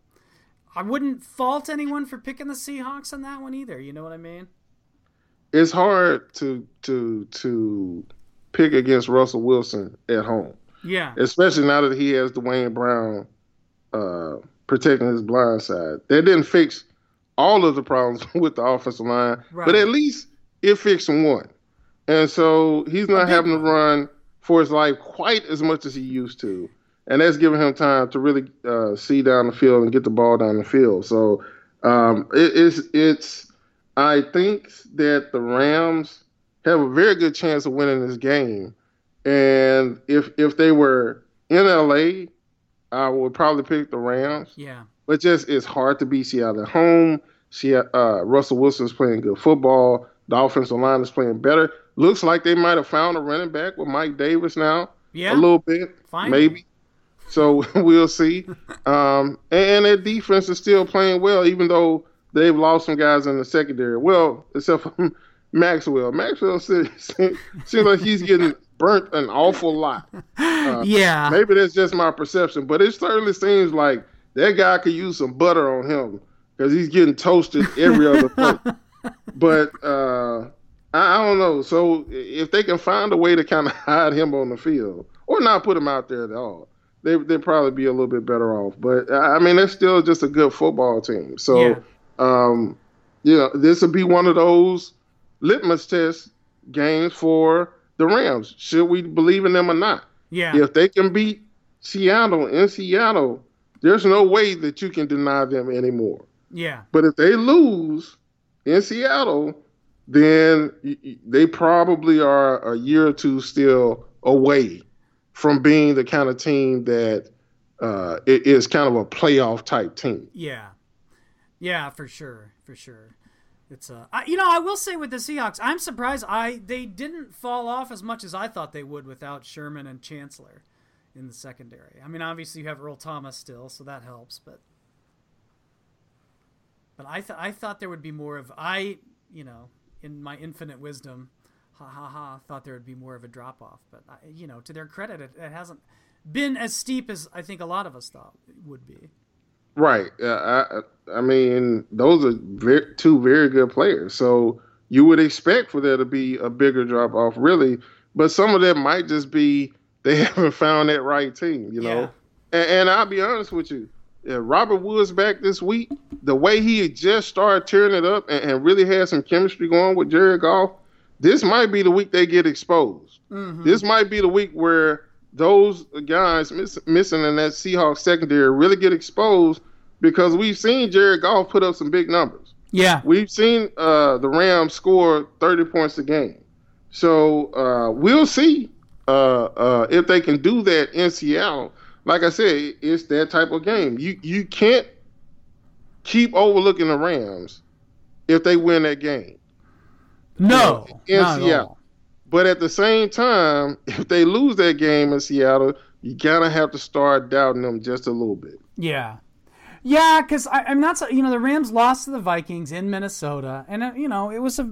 I wouldn't fault anyone for picking the Seahawks on that one either. You know what I mean?
It's hard to to to pick against Russell Wilson at home.
Yeah.
Especially now that he has Duane Brown uh, protecting his blind side. That didn't fix all of the problems with the offensive line, right. but at least it fixed one. And so he's not having to run for his life quite as much as he used to and that's giving him time to really uh, see down the field and get the ball down the field. So um, it, it's it's I think that the Rams have a very good chance of winning this game, and if if they were in LA, I would probably pick the Rams.
Yeah,
but just it's hard to beat Seattle at home. See, uh, Russell Wilson's playing good football. The offensive line is playing better. Looks like they might have found a running back with Mike Davis now.
Yeah,
a little bit,
Fine.
maybe. So we'll see. Um, and, and their defense is still playing well, even though they've lost some guys in the secondary. Well, except for Maxwell. Maxwell seems, seems like he's getting burnt an awful lot.
Uh, yeah.
Maybe that's just my perception, but it certainly seems like that guy could use some butter on him because he's getting toasted every other play. But uh, I, I don't know. So if they can find a way to kind of hide him on the field or not put him out there at all, they they'd probably be a little bit better off. But I mean, they're still just a good football team. So, yeah. um, you know, this would be one of those litmus test games for the Rams. Should we believe in them or not?
Yeah.
If they can beat Seattle in Seattle, there's no way that you can deny them anymore.
Yeah.
But if they lose in Seattle, then they probably are a year or two still away from being the kind of team that uh, is kind of a playoff type team.
Yeah, yeah, for sure, for sure. It's uh, I, you know, I will say with the Seahawks, I'm surprised I they didn't fall off as much as I thought they would without Sherman and Chancellor in the secondary. I mean, obviously you have Earl Thomas still, so that helps, but but I th- I thought there would be more of I, you know, in my infinite wisdom, ha ha ha, thought there would be more of a drop off, but I, you know, to their credit, it, it hasn't been as steep as I think a lot of us thought it would be.
Right. Uh, I I mean, those are very, two very good players. So you would expect for there to be a bigger drop off, really. But some of them might just be they haven't found that right team, you know. Yeah. And, and, I'll be honest with you, yeah, Robert Woods back this week, the way he had just started tearing it up and, and, really had some chemistry going with Jared Goff, this might be the week they get exposed. Mm-hmm. This might be the week where those guys miss, missing in that Seahawks secondary really get exposed because we've seen Jared Goff put up some big numbers.
Yeah.
We've seen uh, the Rams score 30 points a game. So uh, we'll see uh, uh, if they can do that in Seattle. Like I said, it's that type of game. You you can't keep overlooking the Rams if they win that game.
No,
in Seattle. But at the same time, if they lose that game in Seattle, you kind of have to start doubting them just a little bit.
Yeah. Yeah, because I'm not, you know, the Rams lost to the Vikings in Minnesota, and, uh, you know, it was a,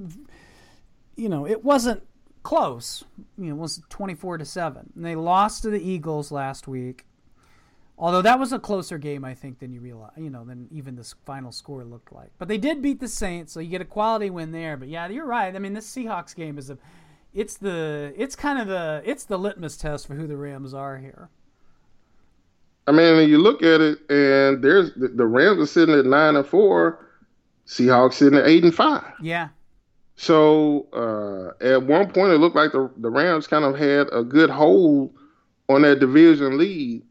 you know, it wasn't close. You know, it was 24 to 7. And they lost to the Eagles last week. Although that was a closer game, I think, than you realize, you know, than even the final score looked like. But they did beat the Saints, so you get a quality win there. But yeah, you're right. I mean, this Seahawks game is a, it's the, it's kind of the, it's the litmus test for who the Rams are here.
I mean, you look at it, and there's the, the Rams are sitting at nine and four, Seahawks sitting at eight and five.
Yeah.
So uh, at one point, it looked like the the Rams kind of had a good hold on that division lead.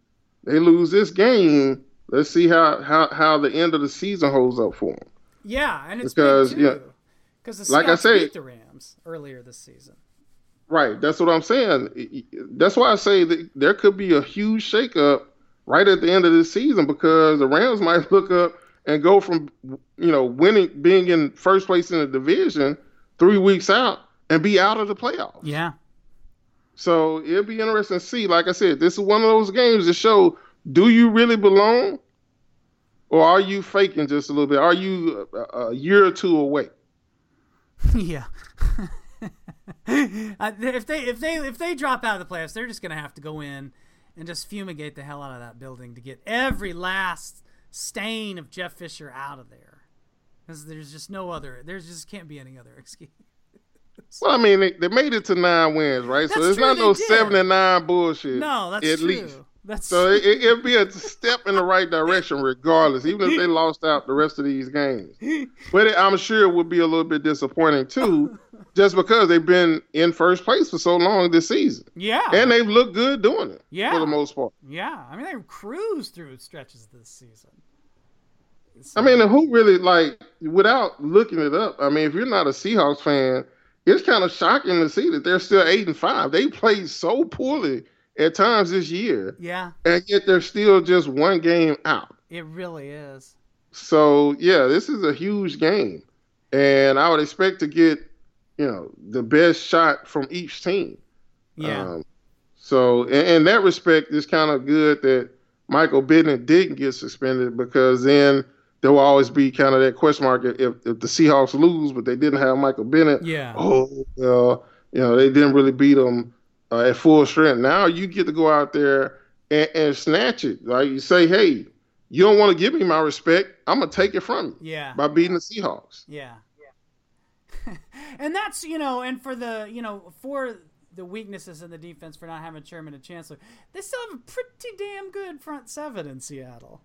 They lose this game. Let's see how how, how the end of the season holds up for them.
Yeah, and it's because yeah, because the like I beat the Rams earlier this season.
Right, that's what I'm saying. That's why I say that there could be a huge shakeup right at the end of this season because the Rams might look up and go from you know winning being in first place in the division three weeks out and be out of the playoffs.
Yeah.
So it'll be interesting to see. Like I said, this is one of those games to show do you really belong or are you faking just a little bit? Are you a, a year or two away?
yeah. if they if they if they drop out of the playoffs, they're just gonna have to go in and just fumigate the hell out of that building to get every last stain of Jeff Fisher out of there. Because there's just no other, there's just can't be any other excuse.
Well, I mean, they, they made it to nine wins, right? That's so it's not no did. seven and nine bullshit.
No, that's at true. least. That's
so it, it'll be a step in the right direction, regardless, even if they lost out the rest of these games. But it, I'm sure it would be a little bit disappointing too, just because they've been in first place for so long this season.
Yeah,
and they've looked good doing it.
Yeah,
for the most part.
Yeah, I mean they cruised through stretches this season.
I mean, who really like without looking it up? I mean, if you're not a Seahawks fan, it's kind of shocking to see that they're still eight and five. They played so poorly at times this year.
Yeah.
And yet they're still just one game out.
It really is.
So yeah, this is a huge game. And I would expect to get, you know, the best shot from each team.
Yeah. Um,
so in, in, that respect, it's kind of good that Michael Bennett didn't get suspended because then there will always be kind of that question mark if, if the Seahawks lose, but they didn't have Michael Bennett.
Yeah.
Oh, uh, you know, they didn't really beat them uh, at full strength. Now you get to go out there and, and snatch it. Like you say, hey, you don't want to give me my respect. I'm gonna take it from you.
Yeah.
By beating the Seahawks.
Yeah. And that's you know, and for the you know for the weaknesses in the defense for not having Sherman and Chancellor, they still have a pretty damn good front seven in Seattle.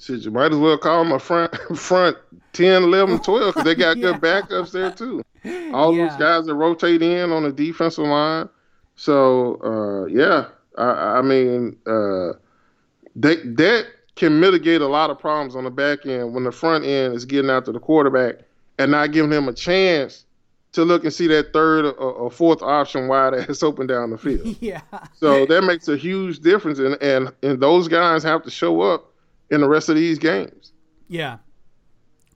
Shit, you might as well call them a front front 10, 11, 12 because they got yeah. good backups there too. All yeah. those guys that rotate in on the defensive line. So uh, yeah, I, I mean uh, they, that can mitigate a lot of problems on the back end when the front end is getting out to the quarterback and not giving him a chance to look and see that third or, or fourth option wide ass open down the field.
yeah.
So that makes a huge difference, and and and those guys have to show up in the rest of these games.
Yeah,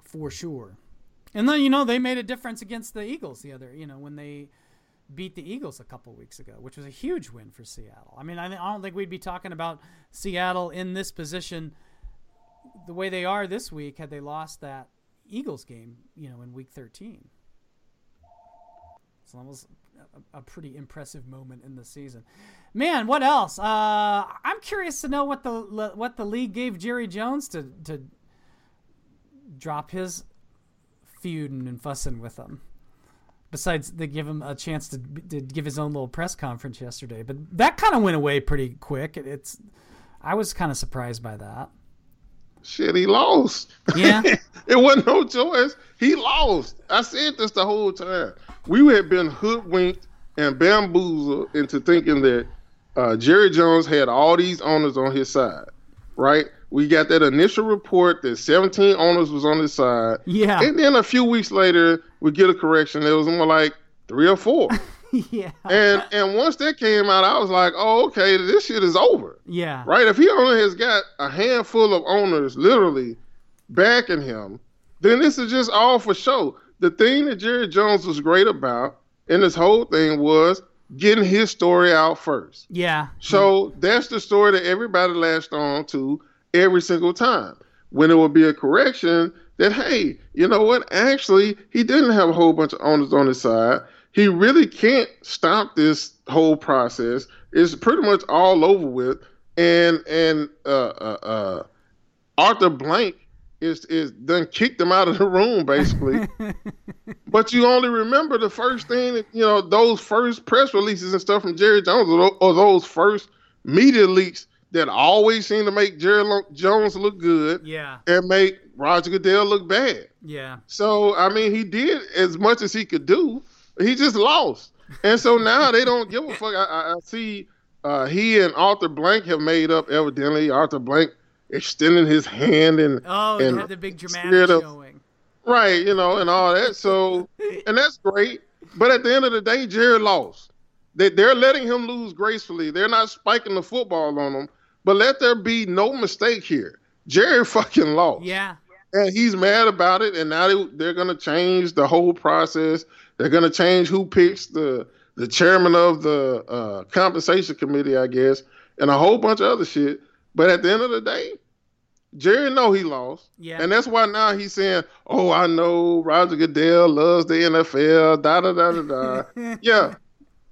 for sure. And then you know they made a difference against the Eagles the other, you know, when they beat the Eagles a couple weeks ago, which was a huge win for Seattle. I mean, I, don't think we'd be talking about Seattle in this position the way they are this week had they lost that Eagles game, you know, in Week 13. It's almost a, a pretty impressive moment in the season. Man, what else? Uh, I'm curious to know what the what the league gave Jerry Jones to to drop his feuding and fussing with them. Besides, they give him a chance to, to give his own little press conference yesterday, but that kind of went away pretty quick. It's I was kind of surprised by that.
Shit, he lost.
Yeah,
it wasn't no choice. He lost. I said this the whole time. We had been hoodwinked and bamboozled into thinking that uh, Jerry Jones had all these owners on his side, right? We got that initial report that 17 owners was on his side.
Yeah.
And then a few weeks later, we get a correction. It was more like three or four.
yeah.
And and once that came out, I was like, oh, okay, this shit is over.
Yeah.
Right? If he only has got a handful of owners literally backing him, then this is just all for show. The thing that Jerry Jones was great about in this whole thing was getting his story out first.
Yeah.
So that's the story that everybody latched on to every single time. When it would be a correction that, hey, you know what? Actually, he didn't have a whole bunch of owners on his side. He really can't stop this whole process. It's pretty much all over with. And and uh, uh, uh, Arthur Blank is is done kicked him out of the room basically. but you only remember the first thing, that, you know, those first press releases and stuff from Jerry Jones, or, or those first media leaks that always seem to make Jerry Jones look good,
yeah,
and make Roger Goodell look bad.
Yeah.
So I mean, he did as much as he could do. He just lost, and so now they don't give a fuck. I, I see uh, he and Arthur Blank have made up. Evidently, Arthur Blank extending his hand and
oh,
and
had the big dramatic of, showing,
right? You know, and all that. So, and that's great. But at the end of the day, Jerry lost. They, they're letting him lose gracefully. They're not spiking the football on him. But let there be no mistake here. Jerry fucking lost.
Yeah.
And he's mad about it. And now they, they're going to change the whole process. They're going to change who picks the the chairman of the uh, compensation committee, I guess, and a whole bunch of other shit. But at the end of the day, Jerry know he lost.
Yeah.
And that's why now he's saying, Oh, I know Roger Goodell loves the NFL, da da da da da. yeah.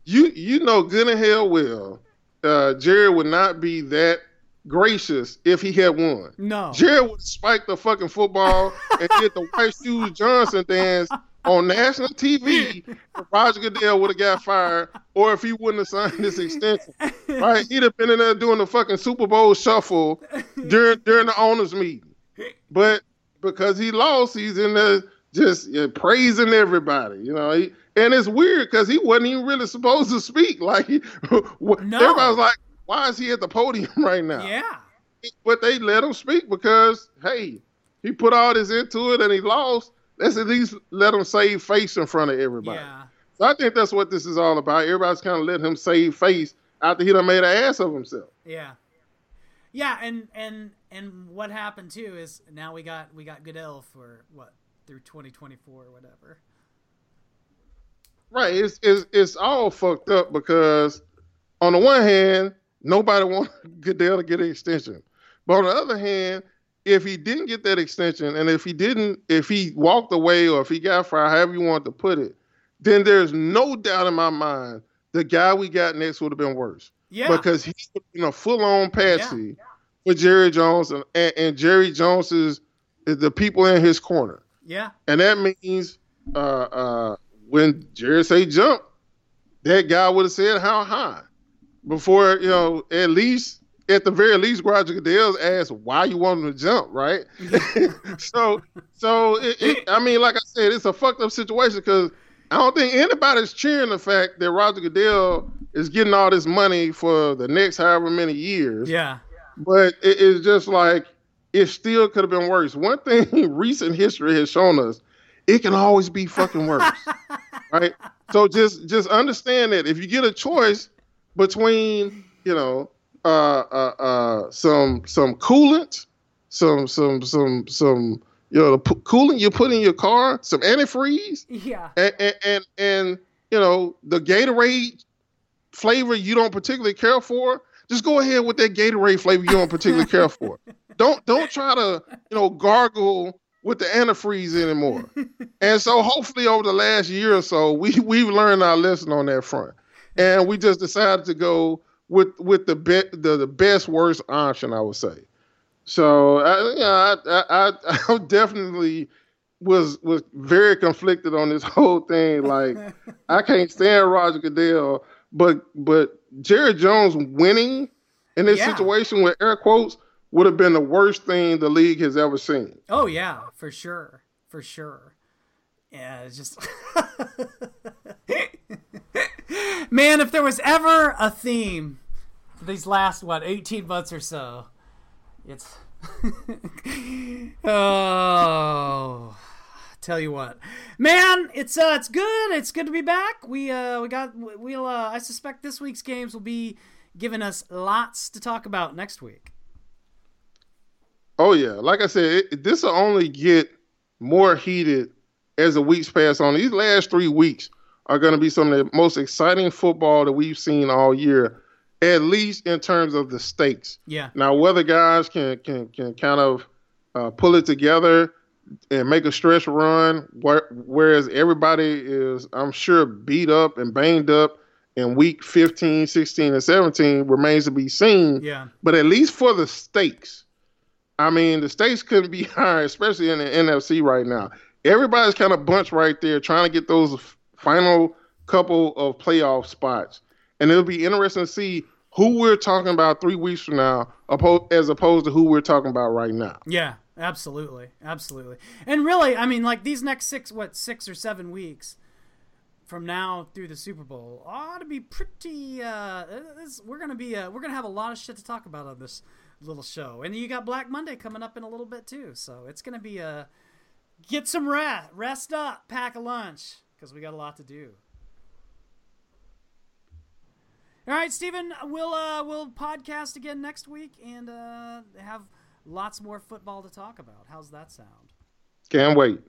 You you know good and hell well uh, Jerry would not be that gracious if he had won.
No.
Jerry would spike the fucking football and did the White Shoes Johnson dance on national TV. Roger Goodell would have got fired, or if he wouldn't have signed this extension, right? He'd have been in there doing the fucking Super Bowl shuffle during during the owners' meeting. But because he lost, he's in there just praising everybody. You know, he, and it's weird because he wasn't even really supposed to speak. Like, he, no. everybody's like, why is he at the podium right now?
Yeah.
But they let him speak because, hey, he put all this into it and he lost. Let's at least let him save face in front of everybody.
Yeah.
So I think that's what this is all about. Everybody's kind of letting him save face after he done made an ass of himself.
Yeah. Yeah, and and and what happened too is now we got we got Goodell for what through 2024 or whatever.
Right. It's, it's it's all fucked up because on the one hand, nobody wants Goodell to get an extension. But on the other hand, if he didn't get that extension and if he didn't if he walked away or if he got fired, however you want to put it, then there's no doubt in my mind the guy we got next would have been worse.
Yeah.
Because he's you know full on patsy yeah. with Jerry Jones and, and, and Jerry Jones is, is the people in his corner.
Yeah.
And that means uh, uh, when Jerry say jump, that guy would have said how high before, you know, at least at the very least, Roger Goodell's asked why you want him to jump, right? so, so it, it, I mean, like I said, it's a fucked up situation because I don't think anybody's cheering the fact that Roger Goodell is getting all this money for the next however many years.
Yeah.
But it, it's just like it still could have been worse. One thing recent history has shown us, it can always be fucking worse. right? So just just understand that if you get a choice between you know uh, uh, uh, some some coolant, some some some some you know the p- coolant you put in your car, some antifreeze,
Yeah.
and and and, and you know the Gatorade flavor you don't particularly care for. Just go ahead with that Gatorade flavor you don't particularly care for. Don't don't try to you know gargle with the antifreeze anymore. and so hopefully over the last year or so, we we've learned our lesson on that front, and we just decided to go with with the be, the, the best worst option, I would say. So I, yeah, I, I, I definitely was was very conflicted on this whole thing. Like I can't stand Roger Goodell, but but Jerry Jones winning in this
Yeah.
situation with air quotes would have been the worst thing the league has ever seen.
Oh yeah, for sure, for sure. Yeah, it's just man, if there was ever a theme for these last what eighteen months or so, it's oh. Tell you what, man, it's uh, it's good. It's good to be back. We uh, we got we'll uh, I suspect this week's games will be giving us lots to talk about next week.
Oh yeah, like I said, this will only get more heated as the weeks pass on. These last three weeks are going to be some of the most exciting football that we've seen all year, at least in terms of the stakes.
Yeah,
Now, whether guys can can can kind of uh, pull it together and make a stretch run, where, whereas everybody is, I'm sure, beat up and banged up in week 15, 16, and 17 remains to be seen.
yeah,
But at least for the stakes, I mean, the stakes couldn't be higher, especially in the NFC right now. Everybody's kind of bunched right there trying to get those final couple of playoff spots. And it'll be interesting to see who we're talking about three weeks from now as opposed to who we're talking about right now.
Yeah, absolutely, absolutely. And really, I mean, like these next six, what six or seven weeks from now through the Super Bowl ought to be pretty. Uh, we're gonna be, uh, we're gonna have a lot of shit to talk about on this little show, and you got Black Monday coming up in a little bit too, so it's gonna be a get some rest, rest up, pack a lunch, because we got a lot to do. All right, Stephen, we'll uh, we'll podcast again next week and uh, have lots more football to talk about. How's that sound?
Can't wait.